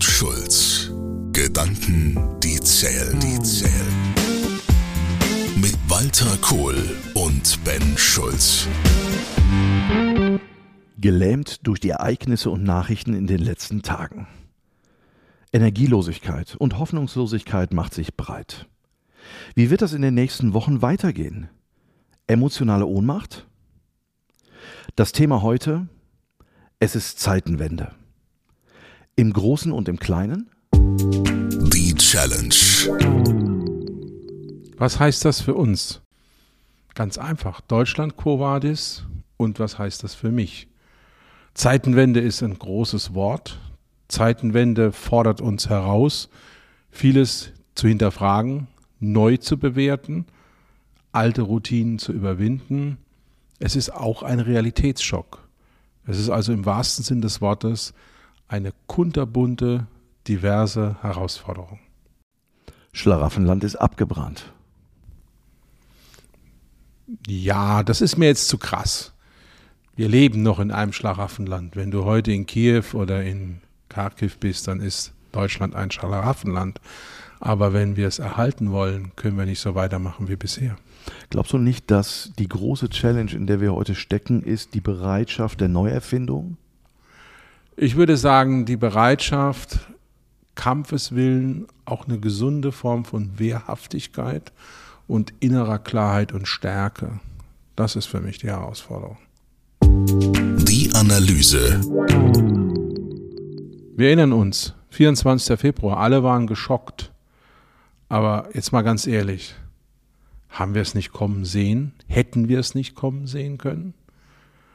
und Schulz. Gedanken, die zählen, die zählen. Mit Walter Kohl und Ben Schulz. Gelähmt durch die Ereignisse und Nachrichten in den letzten Tagen. Energielosigkeit und Hoffnungslosigkeit macht sich breit. Wie wird das in den nächsten Wochen weitergehen? Emotionale Ohnmacht? Das Thema heute, es ist Zeitenwende. Im Großen und im Kleinen? Die Challenge. Was heißt das für uns? Ganz einfach. Deutschland Quo Vadis und was heißt das für mich? Zeitenwende ist ein großes Wort. Zeitenwende fordert uns heraus, vieles zu hinterfragen, neu zu bewerten, alte Routinen zu überwinden. Es ist auch ein Realitätsschock. Es ist also im wahrsten Sinn des Wortes eine kunterbunte, diverse Herausforderung. Schlaraffenland ist abgebrannt. Ja, das ist mir jetzt zu krass. Wir leben noch in einem Schlaraffenland. Wenn du heute in Kiew oder in Kharkiv bist, dann ist Deutschland ein Schlaraffenland. Aber wenn wir es erhalten wollen, können wir nicht so weitermachen wie bisher. Glaubst du nicht, dass die große Challenge, in der wir heute stecken, ist die Bereitschaft der Neuerfindung? Ich würde sagen, die Bereitschaft, Kampfeswillen, auch eine gesunde Form von Wehrhaftigkeit und innerer Klarheit und Stärke. Das ist für mich die Herausforderung. Die Analyse. Wir erinnern uns, 24. Februar, alle waren geschockt. Aber jetzt mal ganz ehrlich, haben wir es nicht kommen sehen? Hätten wir es nicht kommen sehen können?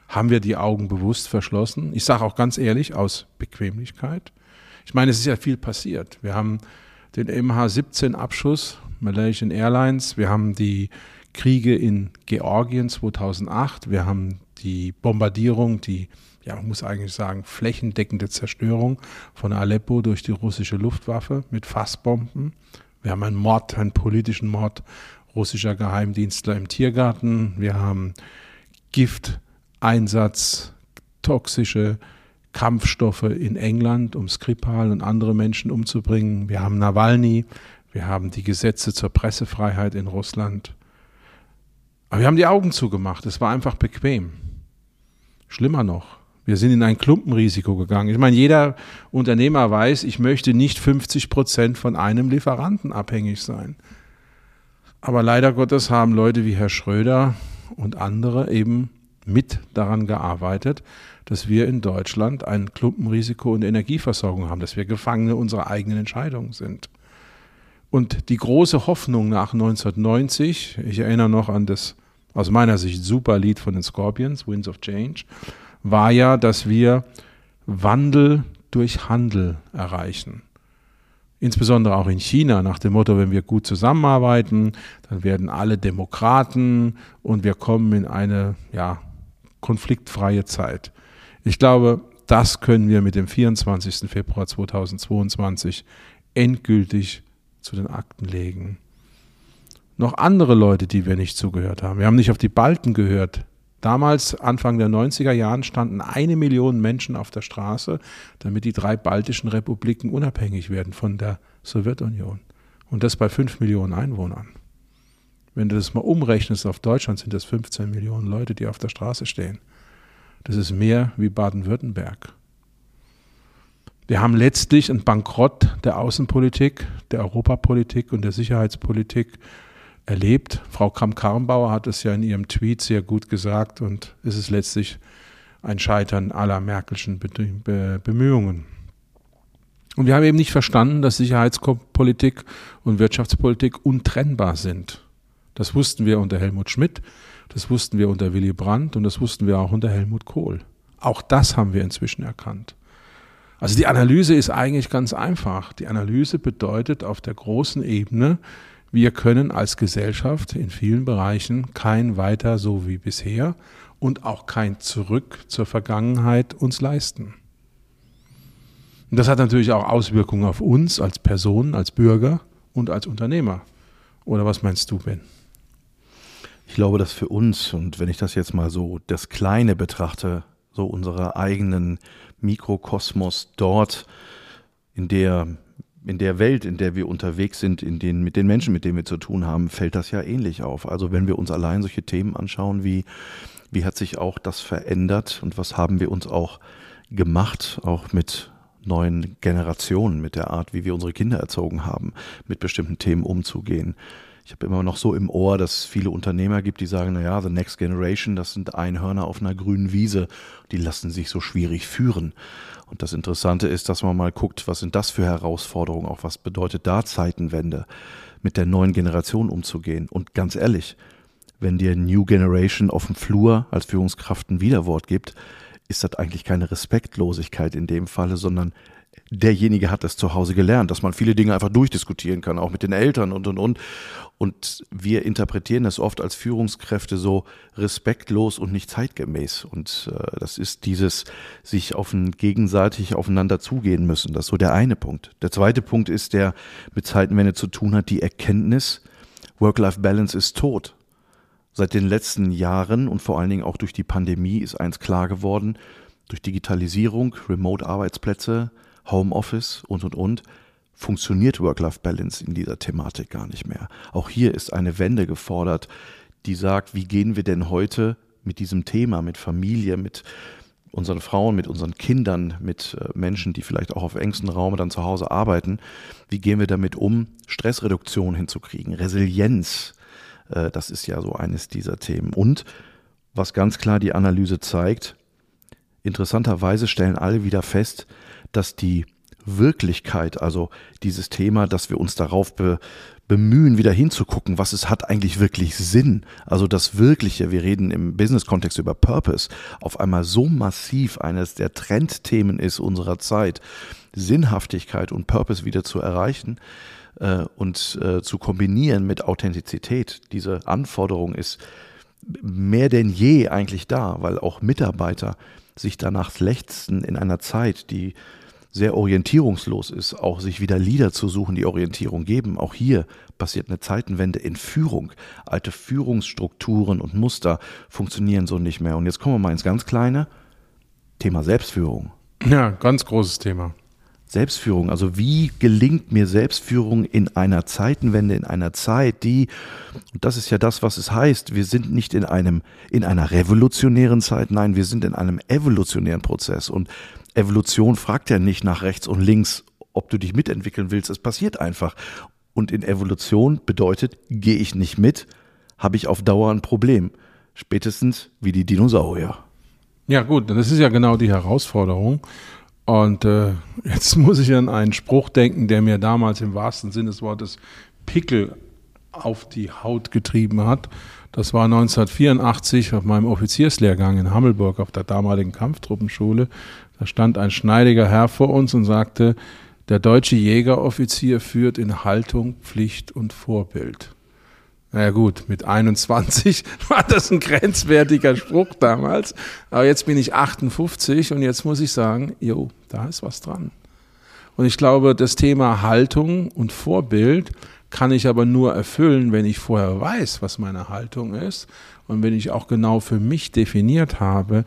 Haben wir die Augen bewusst verschlossen? Ich sage auch ganz ehrlich, aus Bequemlichkeit. Ich meine, es ist ja viel passiert. Wir haben den MH17-Abschuss, Malaysian Airlines, wir haben die Kriege in Georgien 2008, wir haben die Bombardierung, die, ja, man muss eigentlich sagen, flächendeckende Zerstörung von Aleppo durch die russische Luftwaffe mit Fassbomben. Wir haben einen Mord, einen politischen Mord russischer Geheimdienstler im Tiergarten. Wir haben Gifteinsatz, toxische Kampfstoffe in England, um Skripal und andere Menschen umzubringen. Wir haben Nawalny. Wir haben die Gesetze zur Pressefreiheit in Russland. Aber wir haben die Augen zugemacht. Es war einfach bequem. Schlimmer noch. Wir sind in ein Klumpenrisiko gegangen. Ich meine, jeder Unternehmer weiß, ich möchte nicht 50 Prozent von einem Lieferanten abhängig sein. Aber leider Gottes haben Leute wie Herr Schröder und andere eben mit daran gearbeitet, dass wir in Deutschland ein Klumpenrisiko in der Energieversorgung haben, dass wir Gefangene unserer eigenen Entscheidungen sind. Und die große Hoffnung nach 1990, ich erinnere noch an das aus meiner Sicht super Lied von den Scorpions, Winds of Change, war ja, dass wir Wandel durch Handel erreichen. Insbesondere auch in China nach dem Motto, wenn wir gut zusammenarbeiten, dann werden alle Demokraten und wir kommen in eine ja, konfliktfreie Zeit. Ich glaube, das können wir mit dem 24. Februar 2022 endgültig zu den Akten legen. Noch andere Leute, die wir nicht zugehört haben. Wir haben nicht auf die Balten gehört. Damals, Anfang der 90er Jahren, standen eine Million Menschen auf der Straße, damit die drei baltischen Republiken unabhängig werden von der Sowjetunion. Und das bei fünf Millionen Einwohnern. Wenn du das mal umrechnest auf Deutschland, sind das 15 Millionen Leute, die auf der Straße stehen. Das ist mehr wie Baden-Württemberg. Wir haben letztlich einen Bankrott der Außenpolitik, der Europapolitik und der Sicherheitspolitik erlebt. Frau Kramp-Karrenbauer hat es ja in ihrem Tweet sehr gut gesagt und es ist letztlich ein Scheitern aller Merkelschen Bemühungen. Und wir haben eben nicht verstanden, dass Sicherheitspolitik und Wirtschaftspolitik untrennbar sind. Das wussten wir unter Helmut Schmidt, das wussten wir unter Willy Brandt und das wussten wir auch unter Helmut Kohl. Auch das haben wir inzwischen erkannt. Also die Analyse ist eigentlich ganz einfach. Die Analyse bedeutet auf der großen Ebene, wir können als Gesellschaft in vielen Bereichen kein weiter so wie bisher und auch kein Zurück zur Vergangenheit uns leisten. Und das hat natürlich auch Auswirkungen auf uns als Personen, als Bürger und als Unternehmer. Oder was meinst du, Ben? Ich glaube, dass für uns, und wenn ich das jetzt mal so das Kleine betrachte, so unsere eigenen Mikrokosmos dort, in der in der Welt, in der wir unterwegs sind, in den, mit den Menschen, mit denen wir zu tun haben, fällt das ja ähnlich auf. Also wenn wir uns allein solche Themen anschauen, wie, wie hat sich auch das verändert und was haben wir uns auch gemacht, auch mit neuen Generationen, mit der Art, wie wir unsere Kinder erzogen haben, mit bestimmten Themen umzugehen. Ich habe immer noch so im Ohr, dass es viele Unternehmer gibt, die sagen, naja, the next generation, das sind Einhörner auf einer grünen Wiese, die lassen sich so schwierig führen. Und das Interessante ist, dass man mal guckt, was sind das für Herausforderungen, auch was bedeutet da Zeitenwende, mit der neuen Generation umzugehen. Und ganz ehrlich, wenn dir New Generation auf dem Flur als Führungskraft ein Widerwort gibt, ist das eigentlich keine Respektlosigkeit in dem Falle, sondern derjenige hat es zu Hause gelernt, dass man viele Dinge einfach durchdiskutieren kann, auch mit den Eltern und und und. Und wir interpretieren das oft als Führungskräfte so respektlos und nicht zeitgemäß. Und äh, das ist dieses sich auf ein gegenseitig aufeinander zugehen müssen. Das ist so der eine Punkt. Der zweite Punkt ist, der mit Zeitenwende zu tun hat, die Erkenntnis, Work-Life-Balance ist tot. Seit den letzten Jahren und vor allen Dingen auch durch die Pandemie ist eins klar geworden, durch Digitalisierung, Remote-Arbeitsplätze, Homeoffice und, und, und, funktioniert Work-Life-Balance in dieser Thematik gar nicht mehr. Auch hier ist eine Wende gefordert, die sagt, wie gehen wir denn heute mit diesem Thema, mit Familie, mit unseren Frauen, mit unseren Kindern, mit äh, Menschen, die vielleicht auch auf engstem Raum dann zu Hause arbeiten, wie gehen wir damit um, Stressreduktion hinzukriegen, Resilienz, das ist ja so eines dieser Themen. Und was ganz klar die Analyse zeigt, interessanterweise stellen alle wieder fest, dass die Wirklichkeit, also dieses Thema, dass wir uns darauf be, bemühen, wieder hinzugucken, was es hat eigentlich wirklich Sinn. Also das Wirkliche, wir reden im Business-Kontext über Purpose, auf einmal so massiv eines der Trendthemen ist unserer Zeit, Sinnhaftigkeit und Purpose wieder zu erreichen äh, und äh, zu kombinieren mit Authentizität. Diese Anforderung ist mehr denn je eigentlich da, weil auch Mitarbeiter sich danach lechzen in einer Zeit, die sehr orientierungslos ist, auch sich wieder Lieder zu suchen, die Orientierung geben. Auch hier passiert eine Zeitenwende in Führung. Alte Führungsstrukturen und Muster funktionieren so nicht mehr. Und jetzt kommen wir mal ins ganz kleine Thema Selbstführung. Ja, ganz großes Thema. Selbstführung, also wie gelingt mir Selbstführung in einer Zeitenwende, in einer Zeit, die, und das ist ja das, was es heißt, wir sind nicht in einem, in einer revolutionären Zeit, nein, wir sind in einem evolutionären Prozess und Evolution fragt ja nicht nach rechts und links, ob du dich mitentwickeln willst, es passiert einfach. Und in Evolution bedeutet, gehe ich nicht mit, habe ich auf Dauer ein Problem. Spätestens wie die Dinosaurier. Ja gut, das ist ja genau die Herausforderung. Und äh, jetzt muss ich an einen Spruch denken, der mir damals im wahrsten Sinne des Wortes Pickel auf die Haut getrieben hat. Das war 1984 auf meinem Offizierslehrgang in Hammelburg auf der damaligen Kampftruppenschule. Da stand ein schneidiger Herr vor uns und sagte, der deutsche Jägeroffizier führt in Haltung, Pflicht und Vorbild. Naja gut, mit 21 war das ein grenzwertiger Spruch damals. Aber jetzt bin ich 58 und jetzt muss ich sagen, jo, da ist was dran. Und ich glaube, das Thema Haltung und Vorbild kann ich aber nur erfüllen, wenn ich vorher weiß, was meine Haltung ist und wenn ich auch genau für mich definiert habe,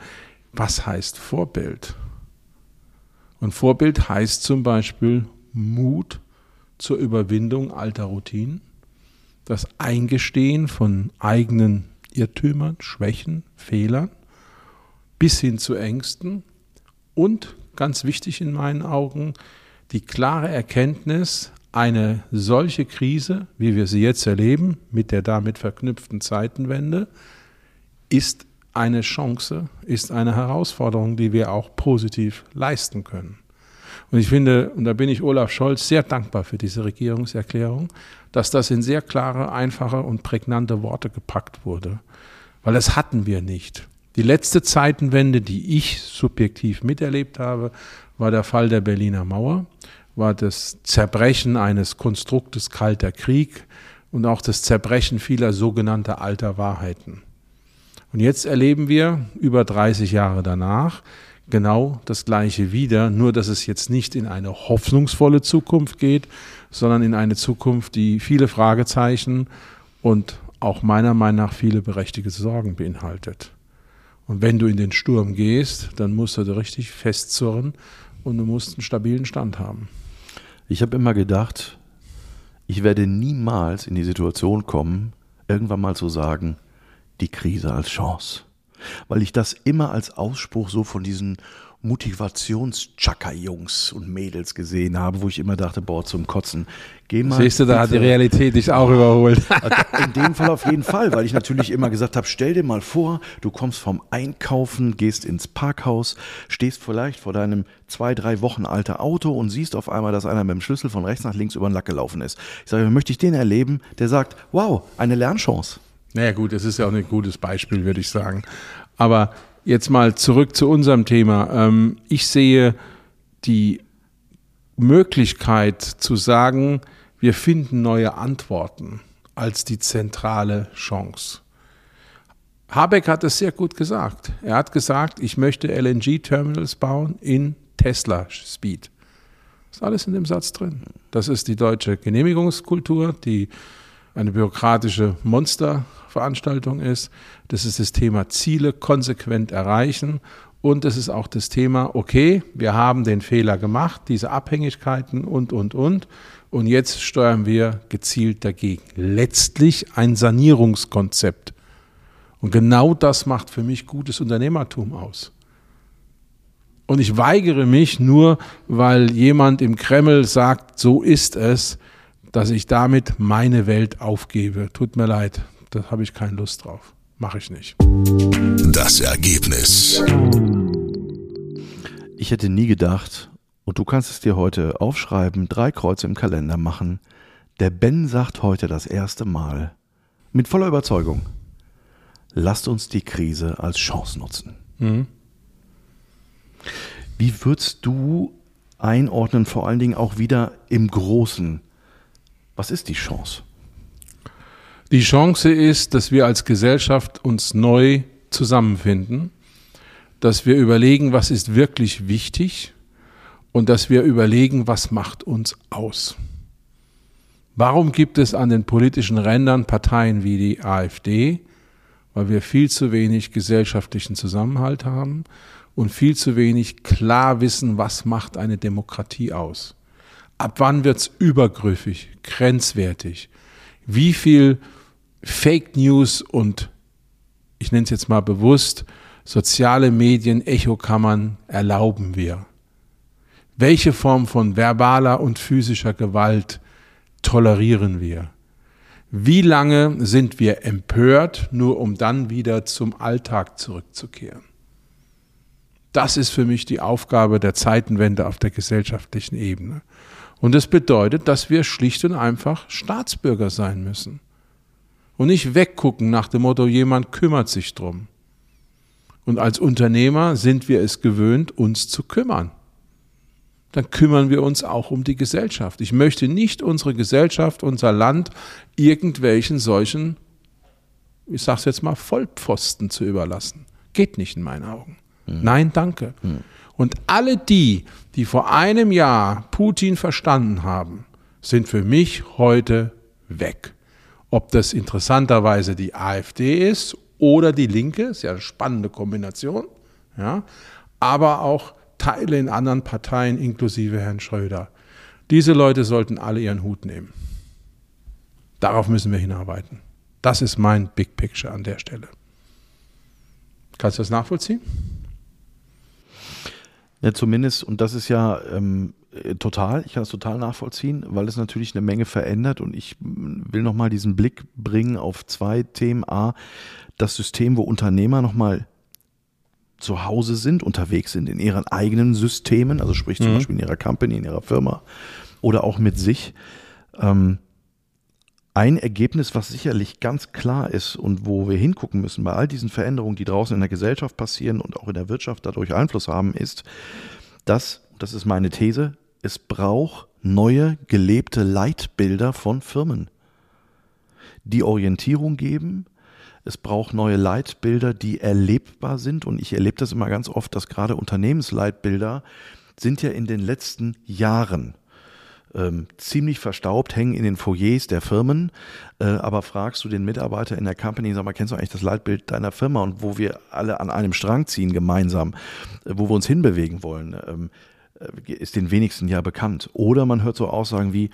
was heißt Vorbild. Und Vorbild heißt zum Beispiel Mut zur Überwindung alter Routinen das Eingestehen von eigenen Irrtümern, Schwächen, Fehlern bis hin zu Ängsten und, ganz wichtig in meinen Augen, die klare Erkenntnis, eine solche Krise, wie wir sie jetzt erleben, mit der damit verknüpften Zeitenwende, ist eine Chance, ist eine Herausforderung, die wir auch positiv leisten können. Und ich finde, und da bin ich Olaf Scholz sehr dankbar für diese Regierungserklärung, dass das in sehr klare, einfache und prägnante Worte gepackt wurde. Weil das hatten wir nicht. Die letzte Zeitenwende, die ich subjektiv miterlebt habe, war der Fall der Berliner Mauer, war das Zerbrechen eines Konstruktes Kalter Krieg und auch das Zerbrechen vieler sogenannter alter Wahrheiten. Und jetzt erleben wir über 30 Jahre danach, genau das Gleiche wieder, nur dass es jetzt nicht in eine hoffnungsvolle Zukunft geht, sondern in eine Zukunft, die viele Fragezeichen und auch meiner Meinung nach viele berechtigte Sorgen beinhaltet. Und wenn du in den Sturm gehst, dann musst du richtig festzurren und du musst einen stabilen Stand haben. Ich habe immer gedacht, ich werde niemals in die Situation kommen, irgendwann mal zu sagen, die Krise als Chance. Weil ich das immer als Ausspruch so von diesen Motivations-Chaka-Jungs und Mädels gesehen habe, wo ich immer dachte, boah, zum Kotzen. Geh mal Siehst du, da hat die Realität dich auch überholt. in dem Fall auf jeden Fall, weil ich natürlich immer gesagt habe, stell dir mal vor, du kommst vom Einkaufen, gehst ins Parkhaus, stehst vielleicht vor deinem zwei, drei Wochen alter Auto und siehst auf einmal, dass einer mit dem Schlüssel von rechts nach links über den Lack gelaufen ist. Ich sage, möchte ich den erleben, der sagt, wow, eine Lernchance. Naja gut, das ist ja auch ein gutes Beispiel, würde ich sagen. Aber jetzt mal zurück zu unserem Thema. Ähm, ich sehe die Möglichkeit zu sagen, wir finden neue Antworten als die zentrale Chance. Habeck hat es sehr gut gesagt. Er hat gesagt, ich möchte LNG-Terminals bauen in Tesla-Speed. Ist alles in dem Satz drin. Das ist die deutsche Genehmigungskultur, die eine bürokratische Monsterveranstaltung ist. Das ist das Thema Ziele konsequent erreichen. Und es ist auch das Thema, okay, wir haben den Fehler gemacht, diese Abhängigkeiten und, und, und. Und jetzt steuern wir gezielt dagegen. Letztlich ein Sanierungskonzept. Und genau das macht für mich gutes Unternehmertum aus. Und ich weigere mich nur, weil jemand im Kreml sagt, so ist es, dass ich damit meine Welt aufgebe. Tut mir leid, da habe ich keine Lust drauf. Mache ich nicht. Das Ergebnis. Ich hätte nie gedacht, und du kannst es dir heute aufschreiben, drei Kreuze im Kalender machen. Der Ben sagt heute das erste Mal, mit voller Überzeugung, lasst uns die Krise als Chance nutzen. Wie würdest du einordnen, vor allen Dingen auch wieder im Großen? Was ist die Chance? Die Chance ist, dass wir als Gesellschaft uns neu zusammenfinden, dass wir überlegen, was ist wirklich wichtig und dass wir überlegen, was macht uns aus. Warum gibt es an den politischen Rändern Parteien wie die AfD? Weil wir viel zu wenig gesellschaftlichen Zusammenhalt haben und viel zu wenig klar wissen, was macht eine Demokratie aus. Ab wann wird's übergriffig, grenzwertig? Wie viel Fake News und ich nenne es jetzt mal bewusst, soziale Medien, Echokammern erlauben wir? Welche Form von verbaler und physischer Gewalt tolerieren wir? Wie lange sind wir empört, nur um dann wieder zum Alltag zurückzukehren? Das ist für mich die Aufgabe der Zeitenwende auf der gesellschaftlichen Ebene. Und das bedeutet, dass wir schlicht und einfach Staatsbürger sein müssen. Und nicht weggucken nach dem Motto, jemand kümmert sich drum. Und als Unternehmer sind wir es gewöhnt, uns zu kümmern. Dann kümmern wir uns auch um die Gesellschaft. Ich möchte nicht unsere Gesellschaft, unser Land irgendwelchen solchen, ich sag's jetzt mal, Vollpfosten zu überlassen. Geht nicht in meinen Augen. Nein, danke. Und alle die, die vor einem Jahr Putin verstanden haben, sind für mich heute weg. Ob das interessanterweise die AfD ist oder die Linke, ist ja eine spannende Kombination, ja, aber auch Teile in anderen Parteien, inklusive Herrn Schröder. Diese Leute sollten alle ihren Hut nehmen. Darauf müssen wir hinarbeiten. Das ist mein Big Picture an der Stelle. Kannst du das nachvollziehen? Ja, zumindest, und das ist ja ähm, äh, total, ich kann es total nachvollziehen, weil es natürlich eine Menge verändert und ich mm, will nochmal diesen Blick bringen auf zwei Themen. A, das System, wo Unternehmer nochmal zu Hause sind, unterwegs sind in ihren eigenen Systemen, also sprich zum Beispiel in ihrer Company, in ihrer Firma oder auch mit sich. Ähm, ein Ergebnis, was sicherlich ganz klar ist und wo wir hingucken müssen bei all diesen Veränderungen, die draußen in der Gesellschaft passieren und auch in der Wirtschaft dadurch Einfluss haben, ist, dass, das ist meine These, es braucht neue gelebte Leitbilder von Firmen, die Orientierung geben. Es braucht neue Leitbilder, die erlebbar sind. Und ich erlebe das immer ganz oft, dass gerade Unternehmensleitbilder sind ja in den letzten Jahren ähm, ziemlich verstaubt, hängen in den Foyers der Firmen. Äh, aber fragst du den Mitarbeiter in der Company, sag mal, kennst du eigentlich das Leitbild deiner Firma und wo wir alle an einem Strang ziehen gemeinsam, äh, wo wir uns hinbewegen wollen? Ähm, äh, ist den wenigsten ja bekannt. Oder man hört so Aussagen wie,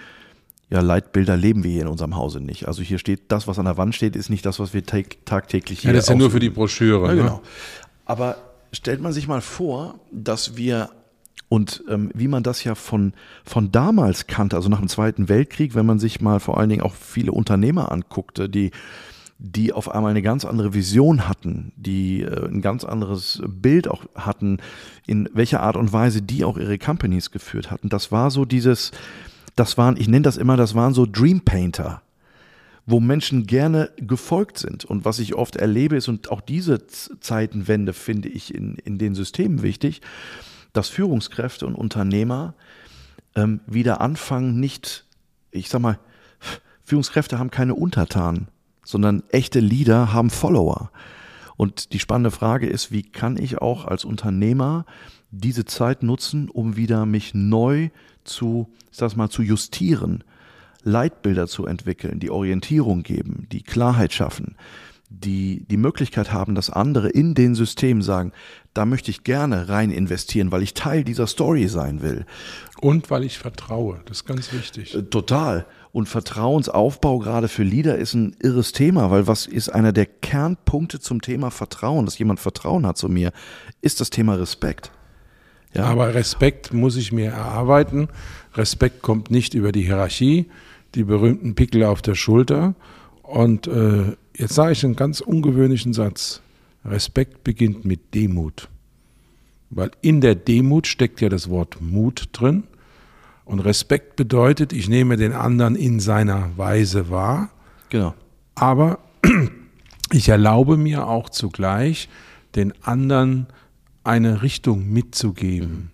ja, Leitbilder leben wir hier in unserem Hause nicht. Also hier steht, das, was an der Wand steht, ist nicht das, was wir tagtäglich hier Ja, das ist ja nur für die Broschüre. ja, ne? genau. Aber stellt man sich mal vor, dass wir und ähm, wie man das ja von, von damals kannte, also nach dem Zweiten Weltkrieg, wenn man sich mal vor allen Dingen auch viele Unternehmer anguckte, die, die auf einmal eine ganz andere Vision hatten, die äh, ein ganz anderes Bild auch hatten, in welcher Art und Weise die auch ihre Companies geführt hatten. Das war so dieses, das waren, ich nenne das immer, das waren so Dream Painter wo Menschen gerne gefolgt sind. Und was ich oft erlebe ist, und auch diese Zeitenwende finde ich in, in den Systemen wichtig, dass Führungskräfte und Unternehmer ähm, wieder anfangen, nicht, ich sag mal, Führungskräfte haben keine Untertanen, sondern echte Leader haben Follower. Und die spannende Frage ist, wie kann ich auch als Unternehmer diese Zeit nutzen, um wieder mich neu zu, ich sag's mal, zu justieren, Leitbilder zu entwickeln, die Orientierung geben, die Klarheit schaffen, die die Möglichkeit haben, dass andere in den Systemen sagen, da möchte ich gerne rein investieren, weil ich Teil dieser Story sein will. Und weil ich vertraue, das ist ganz wichtig. Äh, Total. Und Vertrauensaufbau gerade für Leader ist ein irres Thema, weil was ist einer der Kernpunkte zum Thema Vertrauen, dass jemand Vertrauen hat zu mir, ist das Thema Respekt. Ja, Aber Respekt muss ich mir erarbeiten. Respekt kommt nicht über die Hierarchie, die berühmten Pickel auf der Schulter. Und äh, jetzt sage ich einen ganz ungewöhnlichen Satz. Respekt beginnt mit Demut. Weil in der Demut steckt ja das Wort Mut drin. Und Respekt bedeutet, ich nehme den anderen in seiner Weise wahr, genau. aber ich erlaube mir auch zugleich, den anderen eine Richtung mitzugeben.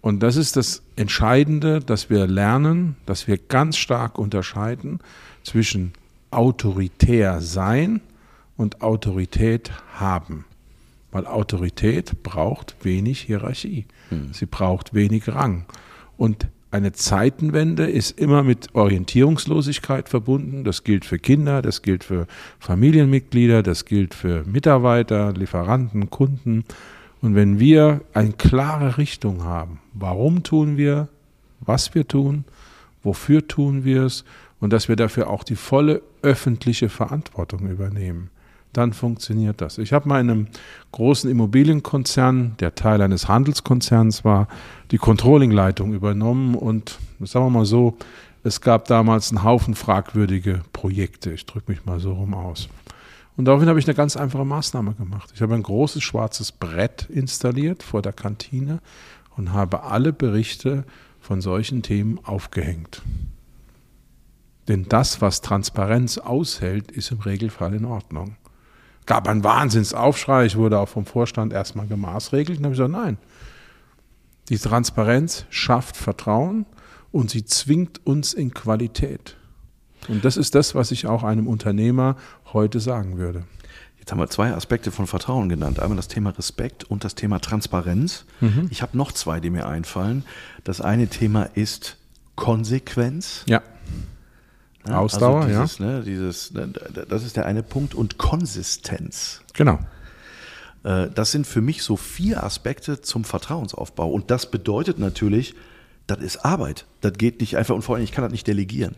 Und das ist das Entscheidende, dass wir lernen, dass wir ganz stark unterscheiden zwischen autoritär sein und Autorität haben. Weil Autorität braucht wenig Hierarchie. Sie braucht wenig Rang. Und eine Zeitenwende ist immer mit Orientierungslosigkeit verbunden. Das gilt für Kinder, das gilt für Familienmitglieder, das gilt für Mitarbeiter, Lieferanten, Kunden. Und wenn wir eine klare Richtung haben, warum tun wir, was wir tun, wofür tun wir es und dass wir dafür auch die volle öffentliche Verantwortung übernehmen, dann funktioniert das. Ich habe mal in einem großen Immobilienkonzern, der Teil eines Handelskonzerns war, die Controllingleitung übernommen und sagen wir mal so, es gab damals einen Haufen fragwürdige Projekte. Ich drücke mich mal so rum aus. Und daraufhin habe ich eine ganz einfache Maßnahme gemacht. Ich habe ein großes schwarzes Brett installiert vor der Kantine und habe alle Berichte von solchen Themen aufgehängt. Denn das, was Transparenz aushält, ist im Regelfall in Ordnung. Gab einen Wahnsinnsaufschrei, ich wurde auch vom Vorstand erstmal gemaßregelt und habe gesagt, nein. Die Transparenz schafft Vertrauen und sie zwingt uns in Qualität. Und das ist das, was ich auch einem Unternehmer heute sagen würde. Jetzt haben wir zwei Aspekte von Vertrauen genannt. Einmal das Thema Respekt und das Thema Transparenz. Ich habe noch zwei, die mir einfallen. Das eine Thema ist Konsequenz. Ja. Ja, Ausdauer, also dieses, Ne, dieses, ne, das ist der eine Punkt. Und Konsistenz. Genau. Äh, Das sind für mich so vier Aspekte zum Vertrauensaufbau. Und das bedeutet natürlich, das ist Arbeit. Das geht nicht einfach und vor allem, ich kann das nicht delegieren.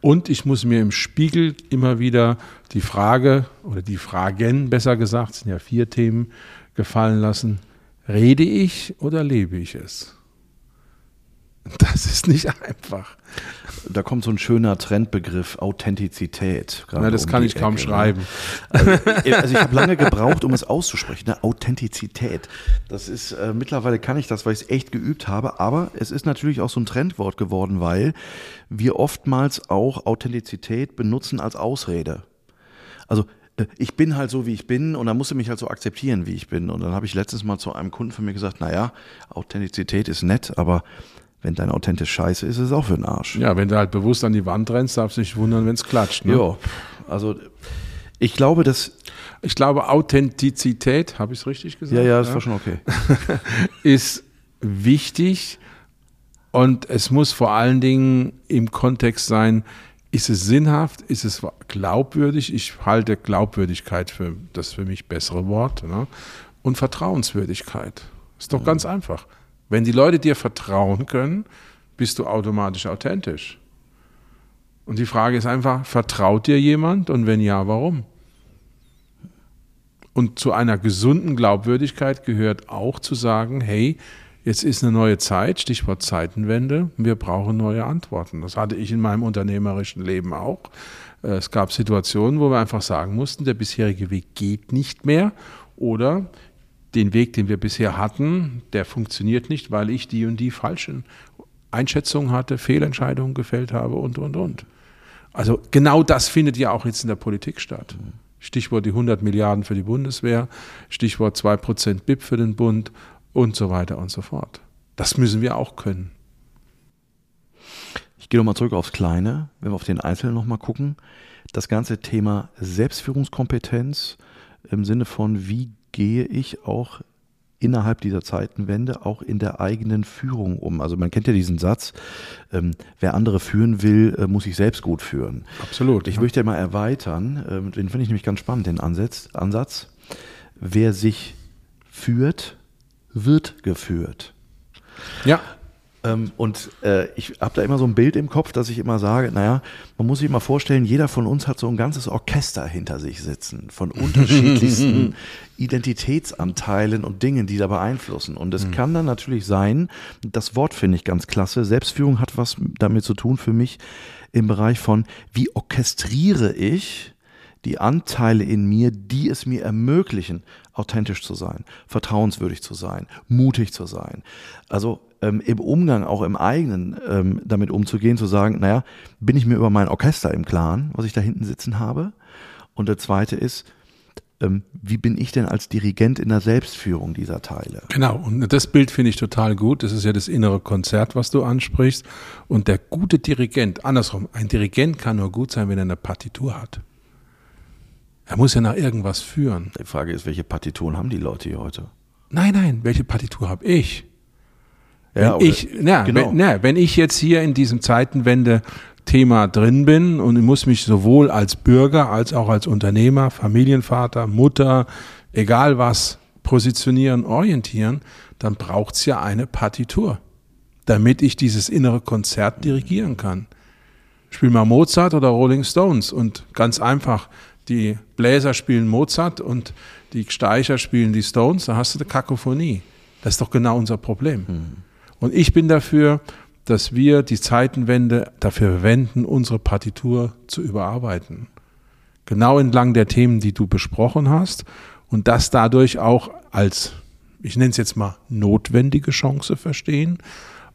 Und ich muss mir im Spiegel immer wieder die Frage oder die Fragen, besser gesagt, es sind ja vier Themen, gefallen lassen. Rede ich oder lebe ich es? Das ist nicht einfach. Da kommt so ein schöner Trendbegriff Authentizität. Na, das um kann ich kaum Ecke, ne? schreiben. Also, also ich habe lange gebraucht, um es auszusprechen. Ne? Authentizität. Das ist äh, mittlerweile kann ich das, weil ich es echt geübt habe. Aber es ist natürlich auch so ein Trendwort geworden, weil wir oftmals auch Authentizität benutzen als Ausrede. Also äh, ich bin halt so, wie ich bin und dann musst du mich halt so akzeptieren, wie ich bin. Und dann habe ich letztens mal zu einem Kunden von mir gesagt, naja, Authentizität ist nett, aber wenn dein authentisch scheiße ist, ist es auch für den Arsch. Ja, wenn du halt bewusst an die Wand rennst, darfst du dich wundern, wenn es klatscht. Ne? Ja, also ich glaube, dass Ich glaube, Authentizität, habe ich es richtig gesagt? ja, ja, das war schon okay. ist wichtig und es muss vor allen Dingen im Kontext sein, ist es sinnhaft, ist es glaubwürdig? Ich halte Glaubwürdigkeit für das für mich bessere Wort. Ne? Und Vertrauenswürdigkeit. Ist doch ganz einfach. Wenn die Leute dir vertrauen können, bist du automatisch authentisch. Und die Frage ist einfach, vertraut dir jemand und wenn ja, warum? Und zu einer gesunden Glaubwürdigkeit gehört auch zu sagen, hey, jetzt ist eine neue Zeit, Stichwort Zeitenwende, wir brauchen neue Antworten. Das hatte ich in meinem unternehmerischen Leben auch. Es gab Situationen, wo wir einfach sagen mussten, der bisherige Weg geht nicht mehr oder den Weg, den wir bisher hatten, der funktioniert nicht, weil ich die und die falschen Einschätzungen hatte, Fehlentscheidungen gefällt habe und, und, und. Also genau das findet ja auch jetzt in der Politik statt. Stichwort die 100 Milliarden für die Bundeswehr, Stichwort 2% BIP für den Bund und so weiter und so fort. Das müssen wir auch können. Ich gehe nochmal zurück aufs Kleine, wenn wir auf den Einzelnen nochmal gucken. Das ganze Thema Selbstführungskompetenz im Sinne von, wie gehe ich auch innerhalb dieser Zeitenwende auch in der eigenen Führung um. Also man kennt ja diesen Satz, ähm, wer andere führen will, äh, muss sich selbst gut führen. Absolut. Ich ja. möchte mal erweitern, äh, den finde ich nämlich ganz spannend, den Ansatz, Ansatz. Wer sich führt, wird geführt. Ja. Ähm, und äh, ich habe da immer so ein Bild im Kopf, dass ich immer sage, naja, man muss sich mal vorstellen, jeder von uns hat so ein ganzes Orchester hinter sich sitzen, von unterschiedlichsten Identitätsanteilen und Dingen, die da beeinflussen. Und es mhm. kann dann natürlich sein, das Wort finde ich ganz klasse, Selbstführung hat was damit zu tun für mich im Bereich von, wie orchestriere ich die Anteile in mir, die es mir ermöglichen, authentisch zu sein, vertrauenswürdig zu sein, mutig zu sein. Also ähm, im Umgang, auch im eigenen, ähm, damit umzugehen, zu sagen, naja, bin ich mir über mein Orchester im Klaren, was ich da hinten sitzen habe? Und der zweite ist, ähm, wie bin ich denn als Dirigent in der Selbstführung dieser Teile? Genau, und das Bild finde ich total gut. Das ist ja das innere Konzert, was du ansprichst. Und der gute Dirigent, andersrum, ein Dirigent kann nur gut sein, wenn er eine Partitur hat. Er muss ja nach irgendwas führen. Die Frage ist, welche Partituren haben die Leute hier heute? Nein, nein, welche Partitur habe ich? Ja, wenn, ich, na, genau. wenn, na, wenn ich jetzt hier in diesem Zeitenwende-Thema drin bin und ich muss mich sowohl als Bürger als auch als Unternehmer, Familienvater, Mutter, egal was, positionieren, orientieren, dann braucht es ja eine Partitur, damit ich dieses innere Konzert dirigieren kann. Spiel mal Mozart oder Rolling Stones und ganz einfach, die Bläser spielen Mozart und die Steicher spielen die Stones, da hast du eine Kakophonie. Das ist doch genau unser Problem. Mhm. Und ich bin dafür, dass wir die Zeitenwende dafür verwenden, unsere Partitur zu überarbeiten. Genau entlang der Themen, die du besprochen hast und das dadurch auch als, ich nenne es jetzt mal, notwendige Chance verstehen,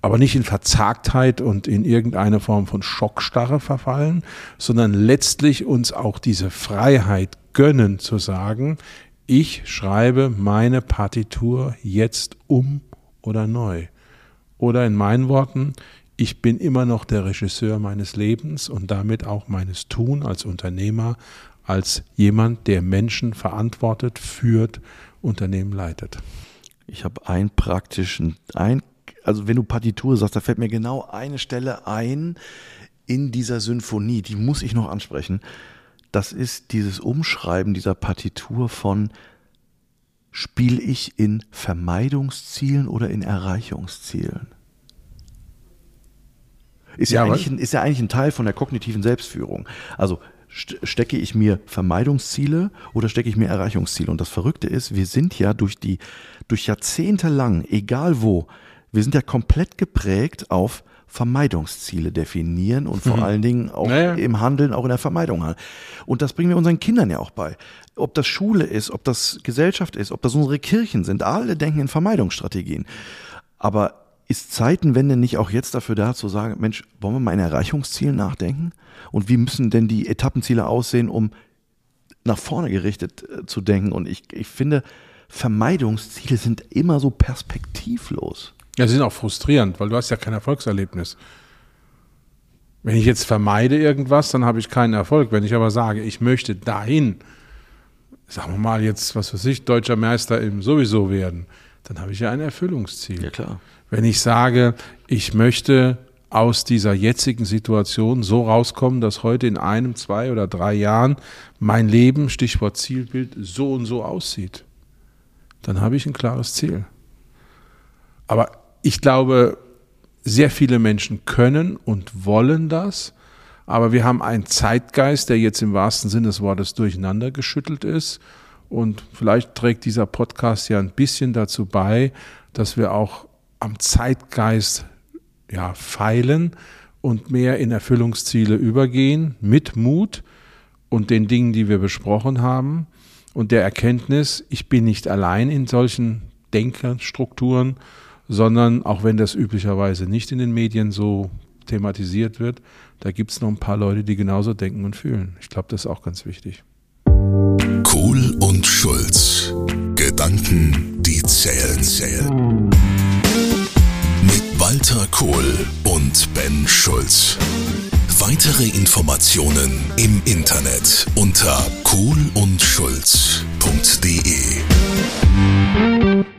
aber nicht in Verzagtheit und in irgendeine Form von Schockstarre verfallen, sondern letztlich uns auch diese Freiheit gönnen zu sagen, ich schreibe meine Partitur jetzt um oder neu. Oder in meinen Worten, ich bin immer noch der Regisseur meines Lebens und damit auch meines Tun als Unternehmer, als jemand, der Menschen verantwortet, führt, Unternehmen leitet. Ich habe einen praktischen, ein, also wenn du Partitur sagst, da fällt mir genau eine Stelle ein in dieser Symphonie, die muss ich noch ansprechen. Das ist dieses Umschreiben dieser Partitur von Spiele ich in Vermeidungszielen oder in Erreichungszielen? Ist ja, ja eigentlich ein, ist ja eigentlich ein Teil von der kognitiven Selbstführung. Also stecke ich mir Vermeidungsziele oder stecke ich mir Erreichungsziele? Und das Verrückte ist, wir sind ja durch die, durch Jahrzehnte lang, egal wo, wir sind ja komplett geprägt auf Vermeidungsziele definieren und vor mhm. allen Dingen auch naja. im Handeln, auch in der Vermeidung. Und das bringen wir unseren Kindern ja auch bei. Ob das Schule ist, ob das Gesellschaft ist, ob das unsere Kirchen sind, alle denken in Vermeidungsstrategien. Aber ist Zeitenwende nicht auch jetzt dafür da zu sagen, Mensch, wollen wir mal in Erreichungszielen nachdenken? Und wie müssen denn die Etappenziele aussehen, um nach vorne gerichtet äh, zu denken? Und ich, ich finde, Vermeidungsziele sind immer so perspektivlos. Ja, sie sind auch frustrierend, weil du hast ja kein Erfolgserlebnis. Wenn ich jetzt vermeide irgendwas, dann habe ich keinen Erfolg. Wenn ich aber sage, ich möchte dahin, sagen wir mal jetzt, was weiß ich, deutscher Meister im sowieso werden, dann habe ich ja ein Erfüllungsziel. Ja, klar. Wenn ich sage, ich möchte aus dieser jetzigen Situation so rauskommen, dass heute in einem, zwei oder drei Jahren mein Leben, Stichwort Zielbild, so und so aussieht, dann habe ich ein klares Ziel. Aber ich glaube, sehr viele Menschen können und wollen das, aber wir haben einen Zeitgeist, der jetzt im wahrsten Sinne des Wortes durcheinander geschüttelt ist. Und vielleicht trägt dieser Podcast ja ein bisschen dazu bei, dass wir auch am Zeitgeist ja, feilen und mehr in Erfüllungsziele übergehen, mit Mut und den Dingen, die wir besprochen haben und der Erkenntnis, ich bin nicht allein in solchen Denkstrukturen, sondern auch wenn das üblicherweise nicht in den Medien so thematisiert wird, da gibt es noch ein paar Leute, die genauso denken und fühlen. Ich glaube, das ist auch ganz wichtig. Kohl und Schulz. Gedanken, die zählen, zählen. Mit Walter Kohl und Ben Schulz. Weitere Informationen im Internet unter kohlundschulz.de.